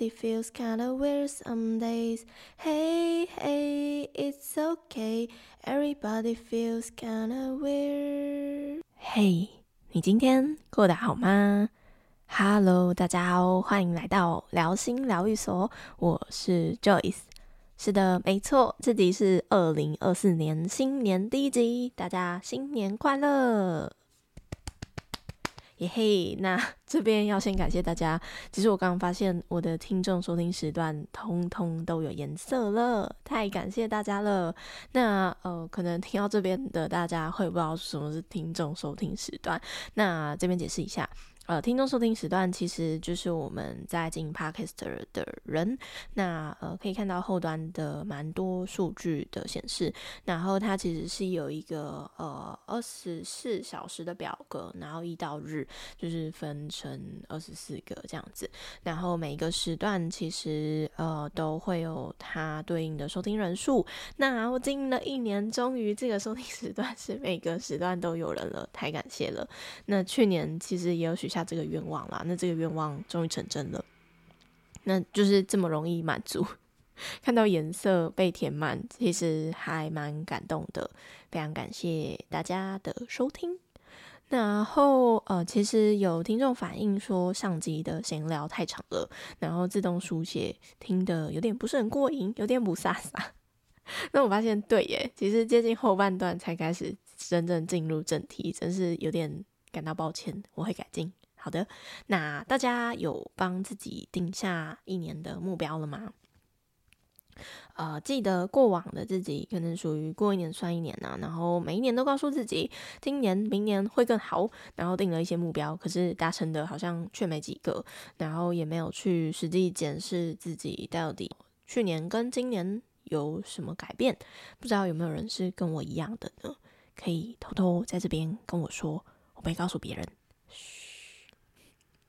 body feels kinda weird some days. Hey, hey, it's okay. Everybody feels kinda weird. Hey，你今天过得好吗？Hello，大家好，欢迎来到聊心疗愈所，我是 Joyce。是的，没错，这集是二零二四年新年第一集，大家新年快乐！耶嘿，那 这边要先感谢大家。其实我刚刚发现我的听众收听时段通通都有颜色了，太感谢大家了。那呃，可能听到这边的大家会不知道什么是听众收听时段，那这边解释一下。呃，听众收听时段其实就是我们在进行 podcast 的人，那呃可以看到后端的蛮多数据的显示，然后它其实是有一个呃二十四小时的表格，然后一到日就是分成二十四个这样子，然后每一个时段其实呃都会有它对应的收听人数。那我经营了一年，终于这个收听时段是每个时段都有人了，太感谢了。那去年其实也有许下。这个愿望啦，那这个愿望终于成真了，那就是这么容易满足。看到颜色被填满，其实还蛮感动的。非常感谢大家的收听。然后呃，其实有听众反映说上集的闲聊太长了，然后自动书写听的有点不是很过瘾，有点不飒飒。那我发现对耶，其实接近后半段才开始真正进入正题，真是有点感到抱歉，我会改进。好的，那大家有帮自己定下一年的目标了吗？呃，记得过往的自己可能属于过一年算一年呐，然后每一年都告诉自己今年、明年会更好，然后定了一些目标，可是达成的好像却没几个，然后也没有去实际检视自己到底去年跟今年有什么改变。不知道有没有人是跟我一样的呢？可以偷偷在这边跟我说，我不会告诉别人。嘘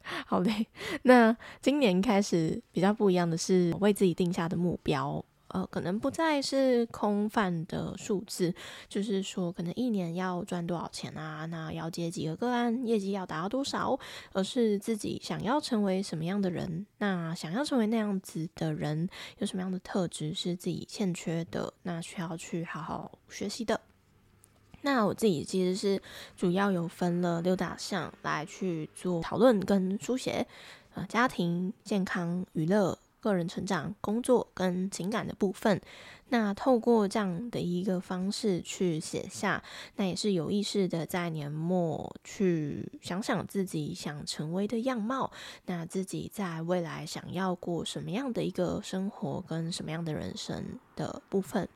好嘞，那今年开始比较不一样的是，为自己定下的目标，呃，可能不再是空泛的数字，就是说可能一年要赚多少钱啊，那要接几个个案，业绩要达到多少，而是自己想要成为什么样的人，那想要成为那样子的人，有什么样的特质是自己欠缺的，那需要去好好学习的。那我自己其实是主要有分了六大项来去做讨论跟书写，呃，家庭、健康、娱乐、个人成长、工作跟情感的部分。那透过这样的一个方式去写下，那也是有意识的在年末去想想自己想成为的样貌，那自己在未来想要过什么样的一个生活跟什么样的人生的部分。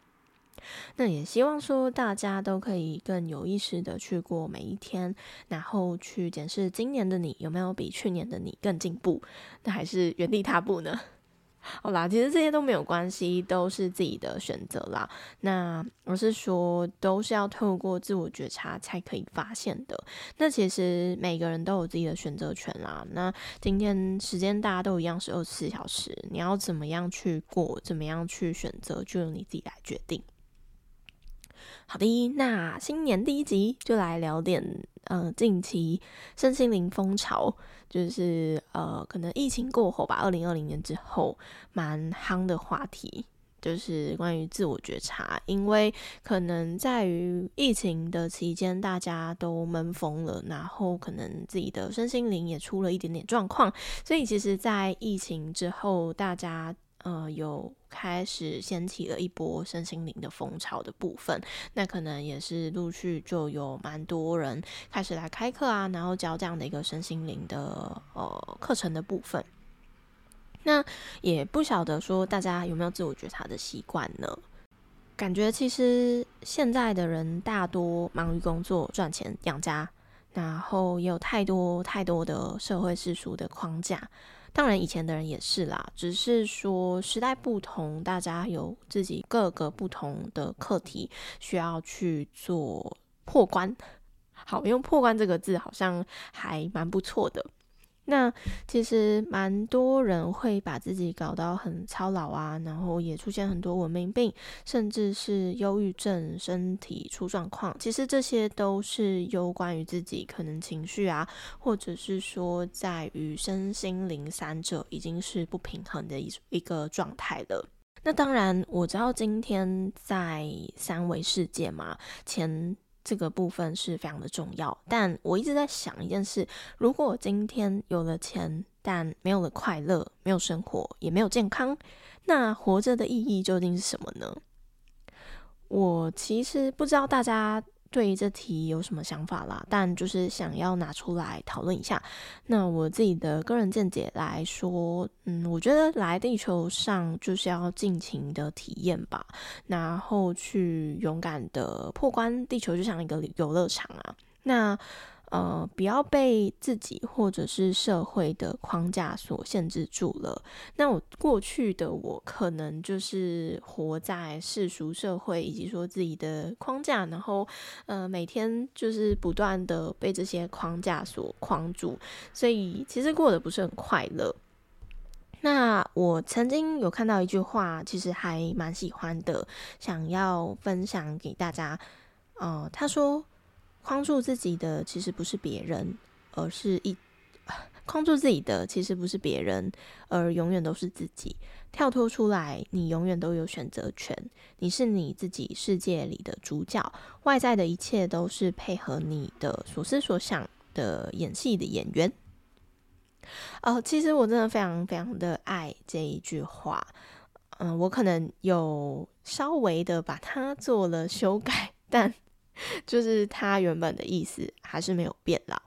那也希望说大家都可以更有意识的去过每一天，然后去检视今年的你有没有比去年的你更进步，那还是原地踏步呢？好啦，其实这些都没有关系，都是自己的选择啦。那我是说，都是要透过自我觉察才可以发现的。那其实每个人都有自己的选择权啦。那今天时间大家都一样是二十四小时，你要怎么样去过，怎么样去选择，就由你自己来决定。好的，那新年第一集就来聊点，呃，近期身心灵风潮，就是呃，可能疫情过后吧，二零二零年之后蛮夯的话题，就是关于自我觉察，因为可能在于疫情的期间，大家都闷疯了，然后可能自己的身心灵也出了一点点状况，所以其实，在疫情之后，大家。呃，有开始掀起了一波身心灵的风潮的部分，那可能也是陆续就有蛮多人开始来开课啊，然后教这样的一个身心灵的呃课程的部分。那也不晓得说大家有没有自我觉察的习惯呢？感觉其实现在的人大多忙于工作赚钱养家，然后也有太多太多的社会世俗的框架。当然，以前的人也是啦，只是说时代不同，大家有自己各个不同的课题需要去做破关。好，用“破关”这个字好像还蛮不错的。那其实蛮多人会把自己搞到很操劳啊，然后也出现很多文明病，甚至是忧郁症，身体出状况。其实这些都是有关于自己可能情绪啊，或者是说在于身心灵三者已经是不平衡的一一个状态了。那当然，我知道今天在三维世界嘛，前。这个部分是非常的重要，但我一直在想一件事：如果我今天有了钱，但没有了快乐，没有生活，也没有健康，那活着的意义究竟是什么呢？我其实不知道大家。对于这题有什么想法啦？但就是想要拿出来讨论一下。那我自己的个人见解来说，嗯，我觉得来地球上就是要尽情的体验吧，然后去勇敢的破关。地球就像一个游乐场啊，那。呃，不要被自己或者是社会的框架所限制住了。那我过去的我可能就是活在世俗社会以及说自己的框架，然后呃每天就是不断的被这些框架所框住，所以其实过得不是很快乐。那我曾经有看到一句话，其实还蛮喜欢的，想要分享给大家。呃，他说。框住自己的其实不是别人，而是一 框住自己的其实不是别人，而永远都是自己。跳脱出来，你永远都有选择权。你是你自己世界里的主角，外在的一切都是配合你的所思所想的演戏的演员。哦，其实我真的非常非常的爱这一句话。嗯，我可能有稍微的把它做了修改，但。就是他原本的意思还是没有变啦。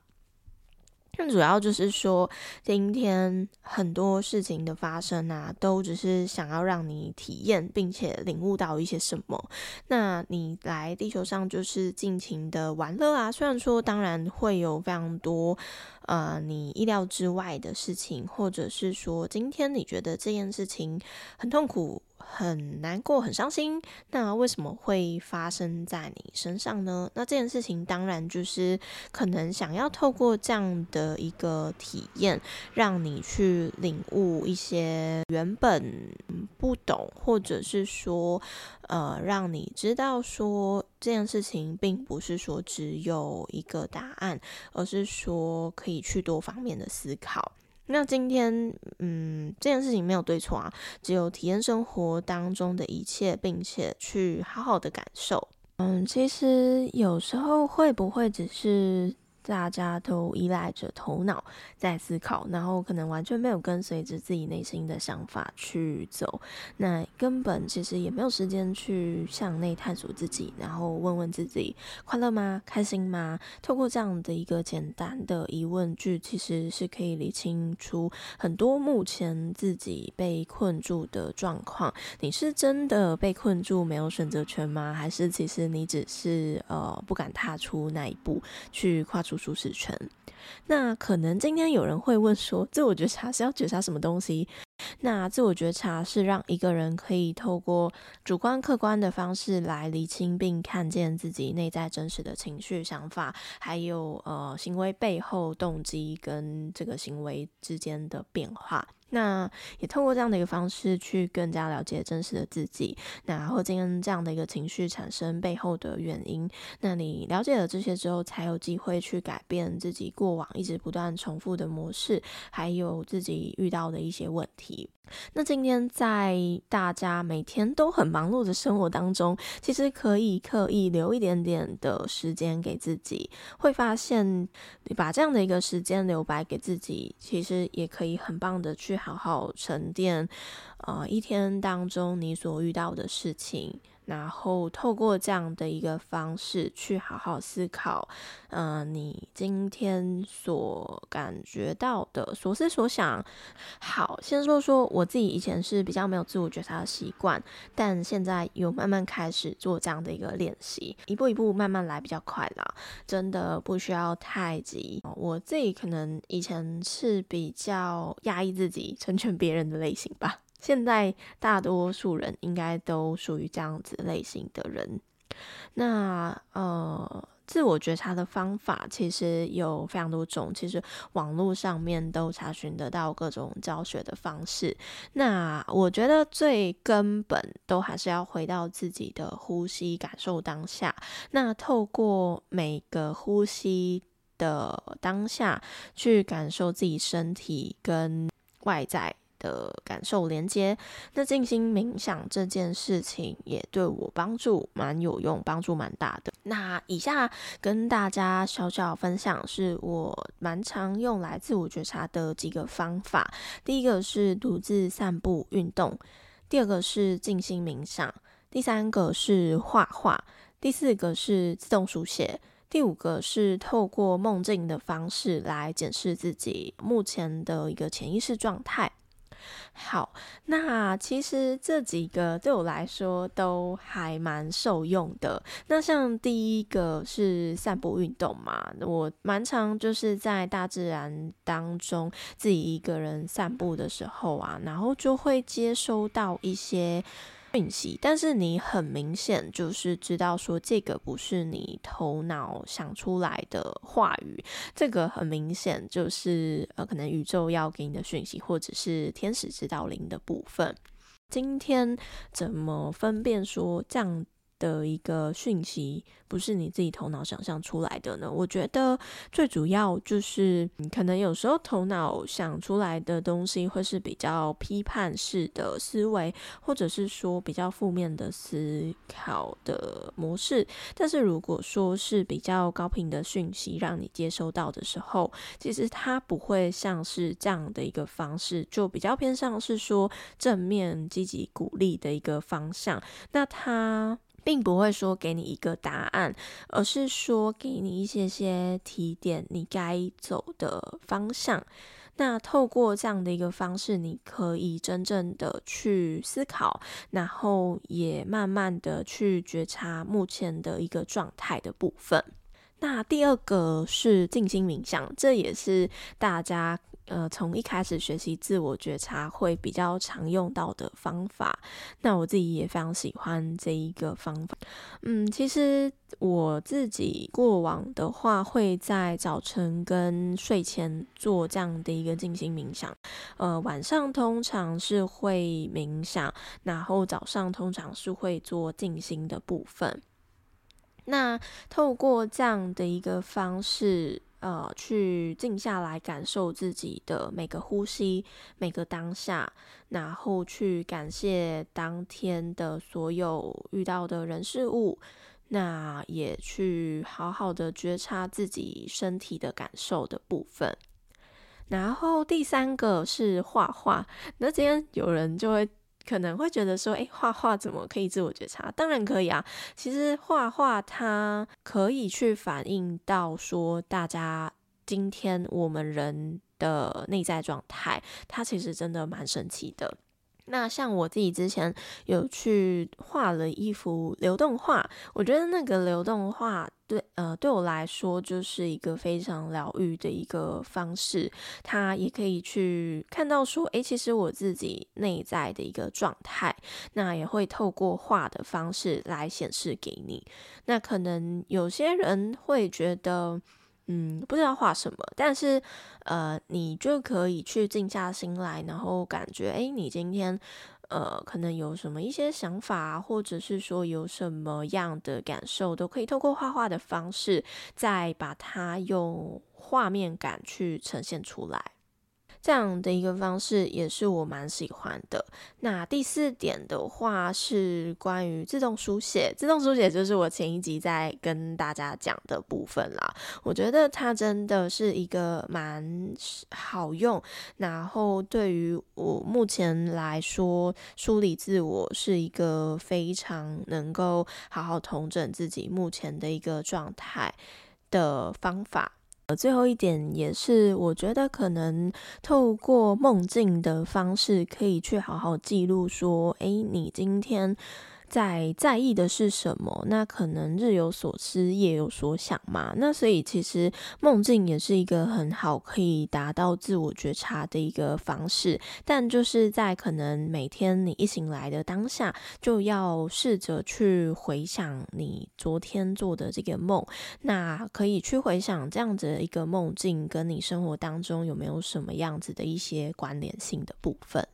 那主要就是说，今天很多事情的发生啊，都只是想要让你体验并且领悟到一些什么。那你来地球上就是尽情的玩乐啊，虽然说当然会有非常多呃你意料之外的事情，或者是说今天你觉得这件事情很痛苦。很难过，很伤心。那为什么会发生在你身上呢？那这件事情当然就是可能想要透过这样的一个体验，让你去领悟一些原本不懂，或者是说，呃，让你知道说这件事情并不是说只有一个答案，而是说可以去多方面的思考。那今天，嗯，这件事情没有对错啊，只有体验生活当中的一切，并且去好好的感受。嗯，其实有时候会不会只是？大家都依赖着头脑在思考，然后可能完全没有跟随着自己内心的想法去走，那根本其实也没有时间去向内探索自己，然后问问自己快乐吗？开心吗？透过这样的一个简单的疑问句，其实是可以理清出很多目前自己被困住的状况。你是真的被困住，没有选择权吗？还是其实你只是呃不敢踏出那一步，去跨出？舒适圈，那可能今天有人会问说，这我觉察是要觉察什么东西？那自我觉察是让一个人可以透过主观客观的方式来厘清并看见自己内在真实的情绪、想法，还有呃行为背后动机跟这个行为之间的变化。那也透过这样的一个方式去更加了解真实的自己，那然后今天这样的一个情绪产生背后的原因，那你了解了这些之后，才有机会去改变自己过往一直不断重复的模式，还有自己遇到的一些问题。那今天在大家每天都很忙碌的生活当中，其实可以刻意留一点点的时间给自己，会发现你把这样的一个时间留白给自己，其实也可以很棒的去好好沉淀，呃，一天当中你所遇到的事情。然后透过这样的一个方式去好好思考，嗯，你今天所感觉到的所思所想。好，先说说我自己以前是比较没有自我觉察的习惯，但现在有慢慢开始做这样的一个练习，一步一步慢慢来比较快啦，真的不需要太急。我自己可能以前是比较压抑自己、成全别人的类型吧。现在大多数人应该都属于这样子类型的人。那呃，自我觉察的方法其实有非常多种，其实网络上面都查询得到各种教学的方式。那我觉得最根本都还是要回到自己的呼吸，感受当下。那透过每个呼吸的当下，去感受自己身体跟外在。的感受连接，那静心冥想这件事情也对我帮助蛮有用，帮助蛮大的。那以下跟大家小小分享，是我蛮常用来自我觉察的几个方法。第一个是独自散步运动，第二个是静心冥想，第三个是画画，第四个是自动书写，第五个是透过梦境的方式来检视自己目前的一个潜意识状态。好，那其实这几个对我来说都还蛮受用的。那像第一个是散步运动嘛，我蛮常就是在大自然当中自己一个人散步的时候啊，然后就会接收到一些。讯息，但是你很明显就是知道说这个不是你头脑想出来的话语，这个很明显就是呃，可能宇宙要给你的讯息，或者是天使指导灵的部分。今天怎么分辨说这样？的一个讯息不是你自己头脑想象出来的呢？我觉得最主要就是，可能有时候头脑想出来的东西会是比较批判式的思维，或者是说比较负面的思考的模式。但是如果说是比较高频的讯息让你接收到的时候，其实它不会像是这样的一个方式，就比较偏向是说正面、积极、鼓励的一个方向。那它。并不会说给你一个答案，而是说给你一些些提点，你该走的方向。那透过这样的一个方式，你可以真正的去思考，然后也慢慢的去觉察目前的一个状态的部分。那第二个是静心冥想，这也是大家。呃，从一开始学习自我觉察会比较常用到的方法，那我自己也非常喜欢这一个方法。嗯，其实我自己过往的话，会在早晨跟睡前做这样的一个静心冥想。呃，晚上通常是会冥想，然后早上通常是会做静心的部分。那透过这样的一个方式。呃，去静下来感受自己的每个呼吸、每个当下，然后去感谢当天的所有遇到的人事物，那也去好好的觉察自己身体的感受的部分。然后第三个是画画，那今天有人就会。可能会觉得说，哎，画画怎么可以自我觉察？当然可以啊。其实画画它可以去反映到说，大家今天我们人的内在状态，它其实真的蛮神奇的。那像我自己之前有去画了一幅流动画，我觉得那个流动画对呃对我来说就是一个非常疗愈的一个方式。它也可以去看到说，诶，其实我自己内在的一个状态，那也会透过画的方式来显示给你。那可能有些人会觉得。嗯，不知道画什么，但是，呃，你就可以去静下心来，然后感觉，哎，你今天，呃，可能有什么一些想法，或者是说有什么样的感受，都可以透过画画的方式，再把它用画面感去呈现出来。这样的一个方式也是我蛮喜欢的。那第四点的话是关于自动书写，自动书写就是我前一集在跟大家讲的部分啦。我觉得它真的是一个蛮好用，然后对于我目前来说，梳理自我是一个非常能够好好统整自己目前的一个状态的方法。呃最后一点也是，我觉得可能透过梦境的方式，可以去好好记录说，诶，你今天在在意的是什么？那可能日有所思，夜有所想嘛。那所以其实梦境也是一个很好可以达到自我觉察的一个方式。但就是在可能每天你一醒来的当下，就要试着去回想你昨天做的这个梦。那可以去回想这样子的一个梦境，跟你生活当中有没有什么样子的一些关联性的部分。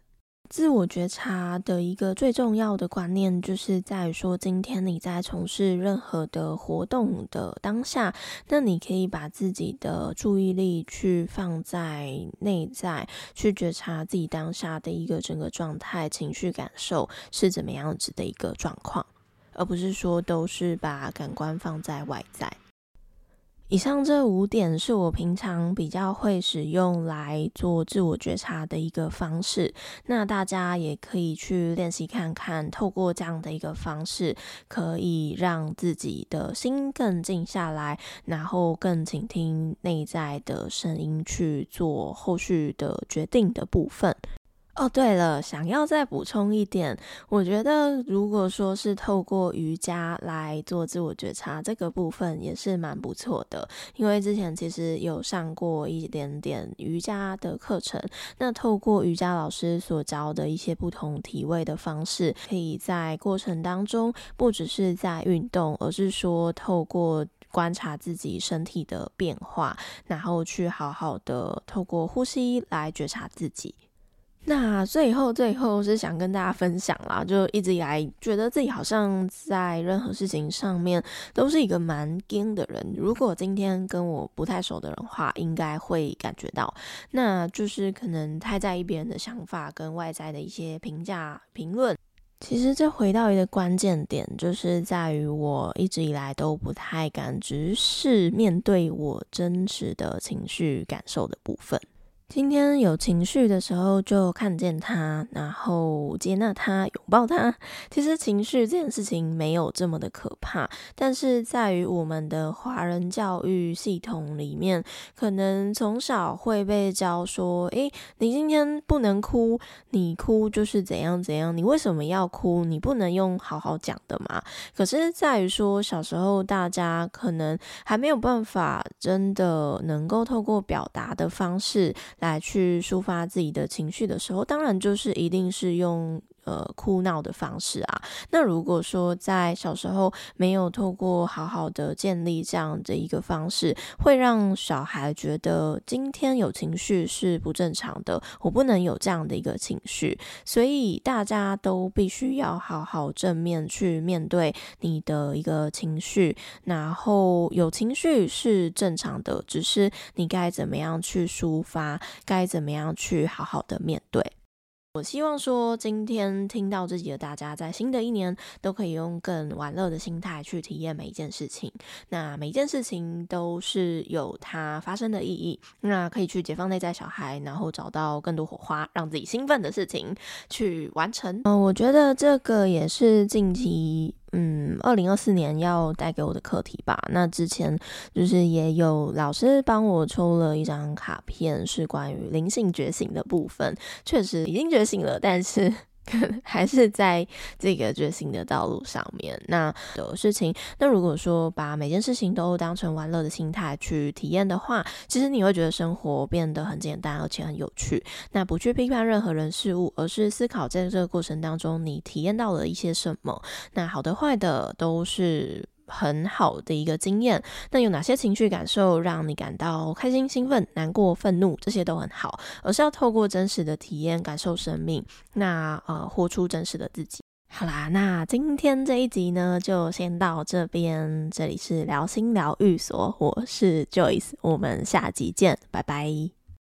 自我觉察的一个最重要的观念，就是在说，今天你在从事任何的活动的当下，那你可以把自己的注意力去放在内在，去觉察自己当下的一个整个状态、情绪感受是怎么样子的一个状况，而不是说都是把感官放在外在。以上这五点是我平常比较会使用来做自我觉察的一个方式，那大家也可以去练习看看，透过这样的一个方式，可以让自己的心更静下来，然后更倾听内在的声音，去做后续的决定的部分。哦，对了，想要再补充一点，我觉得如果说是透过瑜伽来做自我觉察，这个部分也是蛮不错的。因为之前其实有上过一点点瑜伽的课程，那透过瑜伽老师所教的一些不同体位的方式，可以在过程当中不只是在运动，而是说透过观察自己身体的变化，然后去好好的透过呼吸来觉察自己。那最后，最后是想跟大家分享啦，就一直以来觉得自己好像在任何事情上面都是一个蛮硬的人。如果今天跟我不太熟的人话，应该会感觉到，那就是可能太在意别人的想法跟外在的一些评价评论。其实这回到一个关键点，就是在于我一直以来都不太敢直视面对我真实的情绪感受的部分。今天有情绪的时候，就看见他，然后接纳他，拥抱他。其实情绪这件事情没有这么的可怕，但是在于我们的华人教育系统里面，可能从小会被教说：“诶，你今天不能哭，你哭就是怎样怎样，你为什么要哭？你不能用好好讲的嘛？”可是在于说，小时候大家可能还没有办法真的能够透过表达的方式。来去抒发自己的情绪的时候，当然就是一定是用。呃，哭闹的方式啊。那如果说在小时候没有透过好好的建立这样的一个方式，会让小孩觉得今天有情绪是不正常的，我不能有这样的一个情绪。所以大家都必须要好好正面去面对你的一个情绪，然后有情绪是正常的，只是你该怎么样去抒发，该怎么样去好好的面对。我希望说，今天听到自己的大家，在新的一年都可以用更玩乐的心态去体验每一件事情。那每一件事情都是有它发生的意义。那可以去解放内在小孩，然后找到更多火花，让自己兴奋的事情去完成。嗯，我觉得这个也是近期。嗯，二零二四年要带给我的课题吧。那之前就是也有老师帮我抽了一张卡片，是关于灵性觉醒的部分。确实已经觉醒了，但是。还是在这个觉醒的道路上面，那的事情。那如果说把每件事情都当成玩乐的心态去体验的话，其实你会觉得生活变得很简单，而且很有趣。那不去批判任何人事物，而是思考在这个过程当中你体验到了一些什么。那好的、坏的都是。很好的一个经验。那有哪些情绪感受让你感到开心、兴奋、难过、愤怒？这些都很好，而是要透过真实的体验感受生命。那呃，活出真实的自己。好啦，那今天这一集呢，就先到这边。这里是聊心疗愈所，我是 Joyce，我们下集见，拜拜。